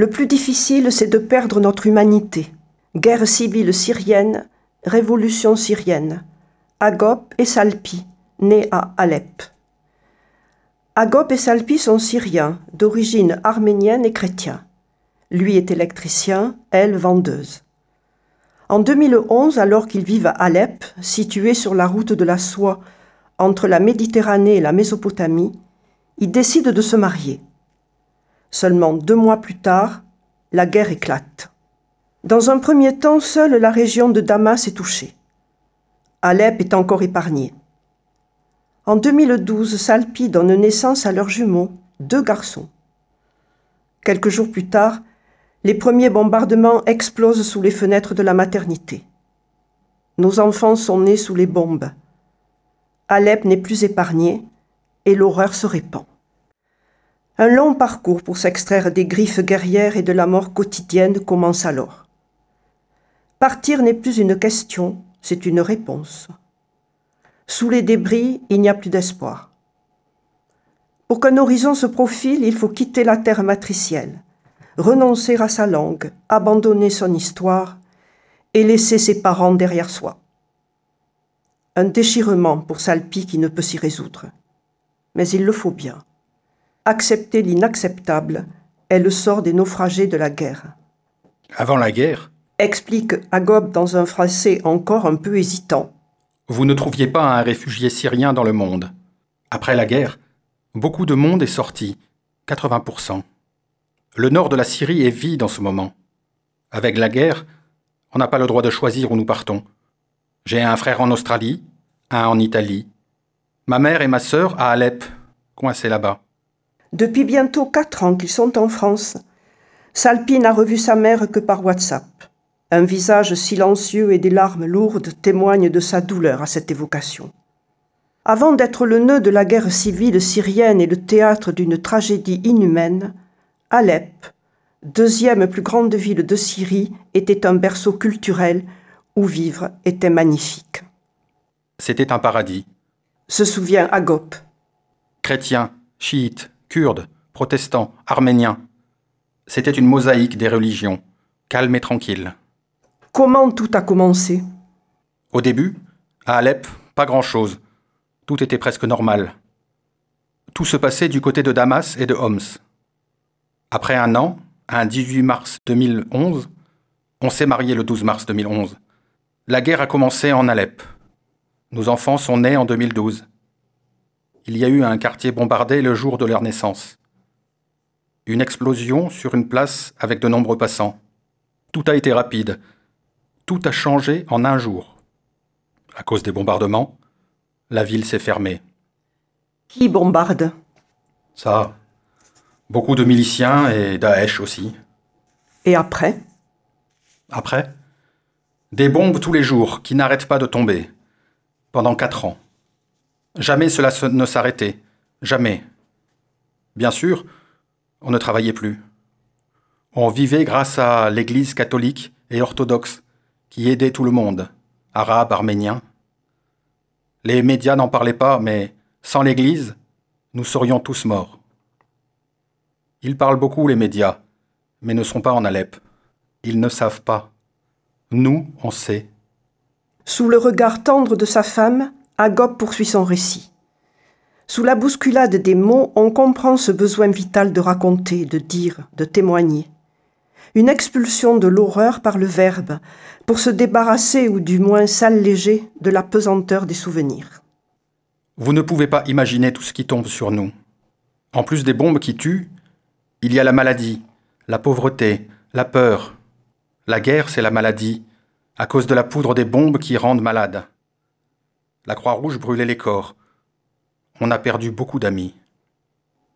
Le plus difficile, c'est de perdre notre humanité. Guerre civile syrienne, révolution syrienne. Agop et Salpi, nés à Alep. Agop et Salpi sont syriens, d'origine arménienne et chrétien. Lui est électricien, elle vendeuse. En 2011, alors qu'ils vivent à Alep, situé sur la route de la soie entre la Méditerranée et la Mésopotamie, ils décident de se marier. Seulement deux mois plus tard, la guerre éclate. Dans un premier temps, seule la région de Damas est touchée. Alep est encore épargnée. En 2012, Salpi donne naissance à leurs jumeaux, deux garçons. Quelques jours plus tard, les premiers bombardements explosent sous les fenêtres de la maternité. Nos enfants sont nés sous les bombes. Alep n'est plus épargné et l'horreur se répand. Un long parcours pour s'extraire des griffes guerrières et de la mort quotidienne commence alors. Partir n'est plus une question, c'est une réponse. Sous les débris, il n'y a plus d'espoir. Pour qu'un horizon se profile, il faut quitter la terre matricielle, renoncer à sa langue, abandonner son histoire et laisser ses parents derrière soi. Un déchirement pour Salpi qui ne peut s'y résoudre. Mais il le faut bien. Accepter l'inacceptable est le sort des naufragés de la guerre. Avant la guerre? Explique Agob dans un français encore un peu hésitant. Vous ne trouviez pas un réfugié syrien dans le monde. Après la guerre, beaucoup de monde est sorti, 80%. Le nord de la Syrie est vide en ce moment. Avec la guerre, on n'a pas le droit de choisir où nous partons. J'ai un frère en Australie, un en Italie. Ma mère et ma sœur à Alep, coincés là-bas. Depuis bientôt quatre ans qu'ils sont en France, Salpi n'a revu sa mère que par WhatsApp. Un visage silencieux et des larmes lourdes témoignent de sa douleur à cette évocation. Avant d'être le nœud de la guerre civile syrienne et le théâtre d'une tragédie inhumaine, Alep, deuxième plus grande ville de Syrie, était un berceau culturel où vivre était magnifique. C'était un paradis. Se souvient Agop. Chrétiens, chiites, kurdes, protestants, arméniens. C'était une mosaïque des religions, calme et tranquille. Comment tout a commencé? Au début, à Alep, pas grand-chose. Tout était presque normal. Tout se passait du côté de Damas et de Homs. Après un an, un 18 mars 2011, on s'est marié le 12 mars 2011. La guerre a commencé en Alep. Nos enfants sont nés en 2012 il y a eu un quartier bombardé le jour de leur naissance. Une explosion sur une place avec de nombreux passants. Tout a été rapide. Tout a changé en un jour. À cause des bombardements, la ville s'est fermée. Qui bombarde? Ça. Beaucoup de miliciens et Daesh aussi. Et après? Après Des bombes tous les jours qui n'arrêtent pas de tomber. Pendant quatre ans. Jamais cela ne s'arrêtait. Jamais. Bien sûr, on ne travaillait plus. On vivait grâce à l'Église catholique et orthodoxe qui aidait tout le monde, arabes, arméniens. Les médias n'en parlaient pas, mais sans l'Église, nous serions tous morts. Ils parlent beaucoup, les médias, mais ne sont pas en Alep. Ils ne savent pas. Nous, on sait. Sous le regard tendre de sa femme, Agop poursuit son récit. Sous la bousculade des mots, on comprend ce besoin vital de raconter, de dire, de témoigner. Une expulsion de l'horreur par le verbe, pour se débarrasser ou du moins s'alléger de la pesanteur des souvenirs. Vous ne pouvez pas imaginer tout ce qui tombe sur nous. En plus des bombes qui tuent, il y a la maladie, la pauvreté, la peur. La guerre, c'est la maladie, à cause de la poudre des bombes qui rendent malades. La Croix-Rouge brûlait les corps. On a perdu beaucoup d'amis.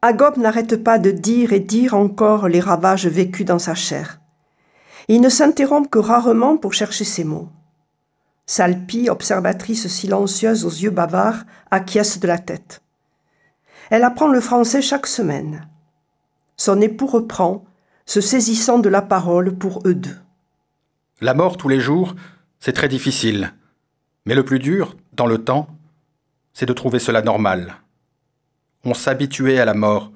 Agop n'arrête pas de dire et dire encore les ravages vécus dans sa chair. Il ne s'interrompt que rarement pour chercher ses mots. Salpi, observatrice silencieuse aux yeux bavards, acquiesce de la tête. Elle apprend le français chaque semaine. Son époux reprend, se saisissant de la parole pour eux deux. La mort tous les jours, c'est très difficile. Mais le plus dur, dans le temps, c'est de trouver cela normal. On s'habituait à la mort.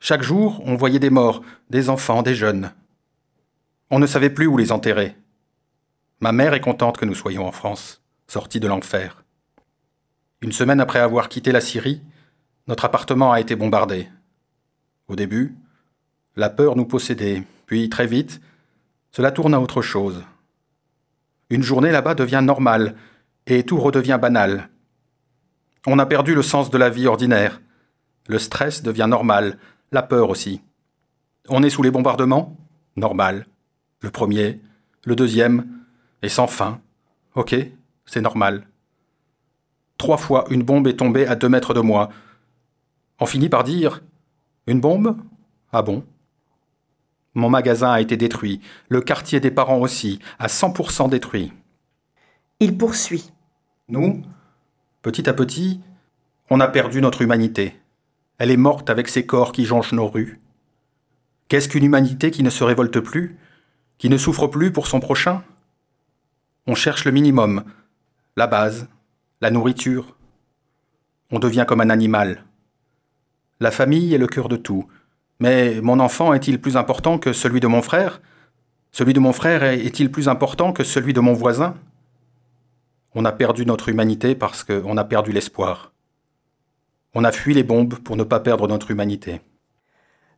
Chaque jour, on voyait des morts, des enfants, des jeunes. On ne savait plus où les enterrer. Ma mère est contente que nous soyons en France, sortis de l'enfer. Une semaine après avoir quitté la Syrie, notre appartement a été bombardé. Au début, la peur nous possédait, puis très vite, cela tourne à autre chose. Une journée là-bas devient normale, et tout redevient banal. On a perdu le sens de la vie ordinaire. Le stress devient normal, la peur aussi. On est sous les bombardements? Normal. Le premier, le deuxième, et sans fin. Ok, c'est normal. Trois fois, une bombe est tombée à deux mètres de moi. On finit par dire Une bombe? Ah bon? Mon magasin a été détruit, le quartier des parents aussi, à 100% détruit. Il poursuit. Nous, petit à petit, on a perdu notre humanité. Elle est morte avec ses corps qui jonchent nos rues. Qu'est-ce qu'une humanité qui ne se révolte plus, qui ne souffre plus pour son prochain? On cherche le minimum, la base, la nourriture. On devient comme un animal. La famille est le cœur de tout. Mais mon enfant est-il plus important que celui de mon frère? Celui de mon frère est-il plus important que celui de mon voisin? On a perdu notre humanité parce qu'on a perdu l'espoir. On a fui les bombes pour ne pas perdre notre humanité.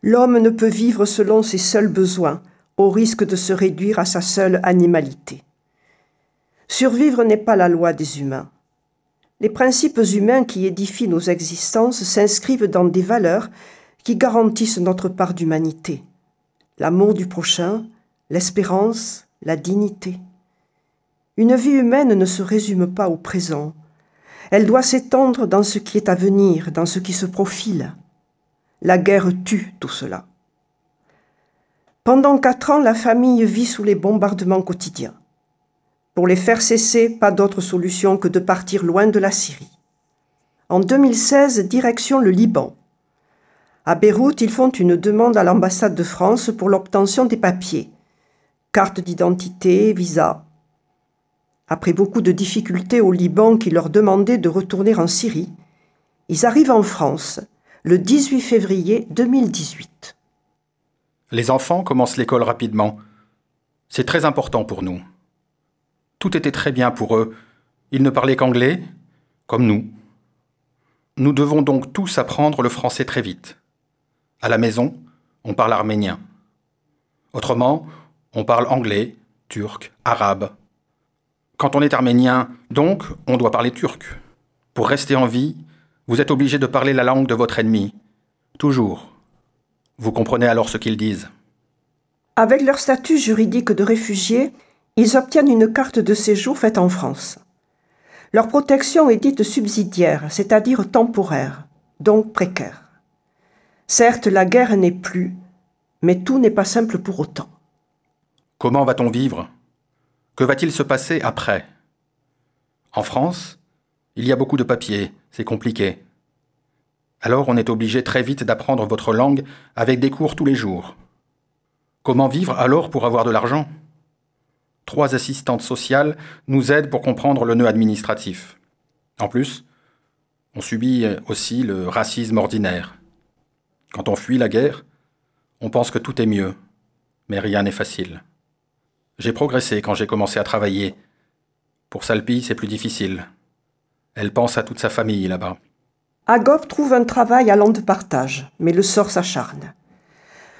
L'homme ne peut vivre selon ses seuls besoins, au risque de se réduire à sa seule animalité. Survivre n'est pas la loi des humains. Les principes humains qui édifient nos existences s'inscrivent dans des valeurs qui garantissent notre part d'humanité. L'amour du prochain, l'espérance, la dignité. Une vie humaine ne se résume pas au présent, elle doit s'étendre dans ce qui est à venir, dans ce qui se profile. La guerre tue tout cela. Pendant quatre ans, la famille vit sous les bombardements quotidiens. Pour les faire cesser, pas d'autre solution que de partir loin de la Syrie. En 2016, direction le Liban. À Beyrouth, ils font une demande à l'ambassade de France pour l'obtention des papiers. Carte d'identité, visa, après beaucoup de difficultés au Liban qui leur demandait de retourner en Syrie, ils arrivent en France le 18 février 2018. Les enfants commencent l'école rapidement. C'est très important pour nous. Tout était très bien pour eux. Ils ne parlaient qu'anglais, comme nous. Nous devons donc tous apprendre le français très vite. À la maison, on parle arménien. Autrement, on parle anglais, turc, arabe, quand on est arménien, donc, on doit parler turc. Pour rester en vie, vous êtes obligé de parler la langue de votre ennemi. Toujours. Vous comprenez alors ce qu'ils disent. Avec leur statut juridique de réfugiés, ils obtiennent une carte de séjour faite en France. Leur protection est dite subsidiaire, c'est-à-dire temporaire, donc précaire. Certes, la guerre n'est plus, mais tout n'est pas simple pour autant. Comment va-t-on vivre? Que va-t-il se passer après? En France, il y a beaucoup de papiers, c'est compliqué. Alors on est obligé très vite d'apprendre votre langue avec des cours tous les jours. Comment vivre alors pour avoir de l'argent? Trois assistantes sociales nous aident pour comprendre le nœud administratif. En plus, on subit aussi le racisme ordinaire. Quand on fuit la guerre, on pense que tout est mieux, mais rien n'est facile. J'ai progressé quand j'ai commencé à travailler. Pour Salpi, c'est plus difficile. Elle pense à toute sa famille là-bas. Agop trouve un travail à de partage, mais le sort s'acharne.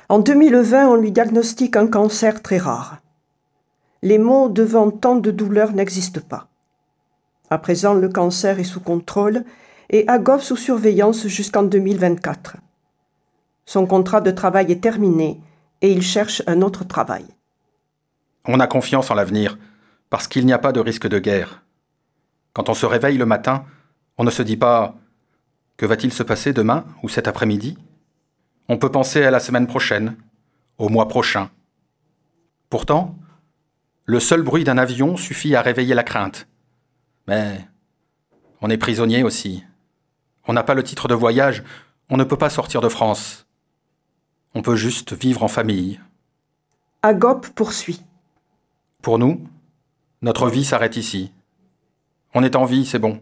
En 2020, on lui diagnostique un cancer très rare. Les mots devant tant de douleurs n'existent pas. À présent, le cancer est sous contrôle et Agop sous surveillance jusqu'en 2024. Son contrat de travail est terminé et il cherche un autre travail. On a confiance en l'avenir, parce qu'il n'y a pas de risque de guerre. Quand on se réveille le matin, on ne se dit pas Que va-t-il se passer demain ou cet après-midi? On peut penser à la semaine prochaine, au mois prochain. Pourtant, le seul bruit d'un avion suffit à réveiller la crainte. Mais on est prisonnier aussi. On n'a pas le titre de voyage, on ne peut pas sortir de France. On peut juste vivre en famille. Agop poursuit. Pour nous, notre vie s'arrête ici. On est en vie, c'est bon.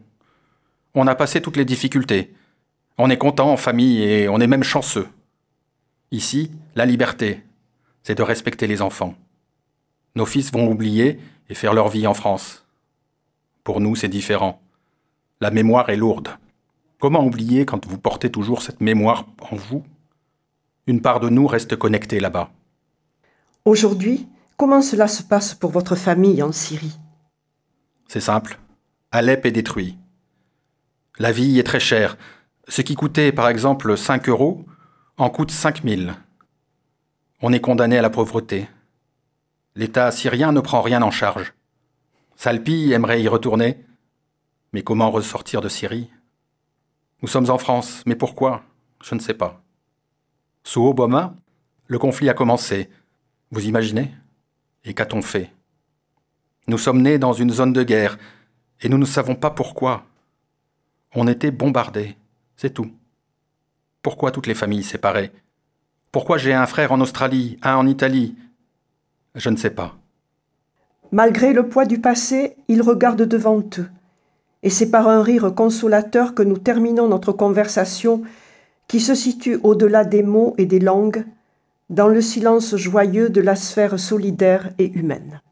On a passé toutes les difficultés. On est content en famille et on est même chanceux. Ici, la liberté, c'est de respecter les enfants. Nos fils vont oublier et faire leur vie en France. Pour nous, c'est différent. La mémoire est lourde. Comment oublier quand vous portez toujours cette mémoire en vous? Une part de nous reste connectée là-bas. Aujourd'hui, comment cela se passe pour votre famille en Syrie? C'est simple. Alep est détruit. La vie est très chère. Ce qui coûtait par exemple 5 euros en coûte 5000. On est condamné à la pauvreté. L'État syrien ne prend rien en charge. Salpi aimerait y retourner, mais comment ressortir de Syrie? Nous sommes en France, mais pourquoi? Je ne sais pas. Sous Obama, le conflit a commencé. Vous imaginez? Et qu'a-t-on fait? Nous sommes nés dans une zone de guerre, et nous ne savons pas pourquoi. On était bombardés, c'est tout. Pourquoi toutes les familles séparées Pourquoi j'ai un frère en Australie, un en Italie? Je ne sais pas. Malgré le poids du passé, ils regardent devant eux. Et c'est par un rire consolateur que nous terminons notre conversation qui se situe au-delà des mots et des langues, dans le silence joyeux de la sphère solidaire et humaine.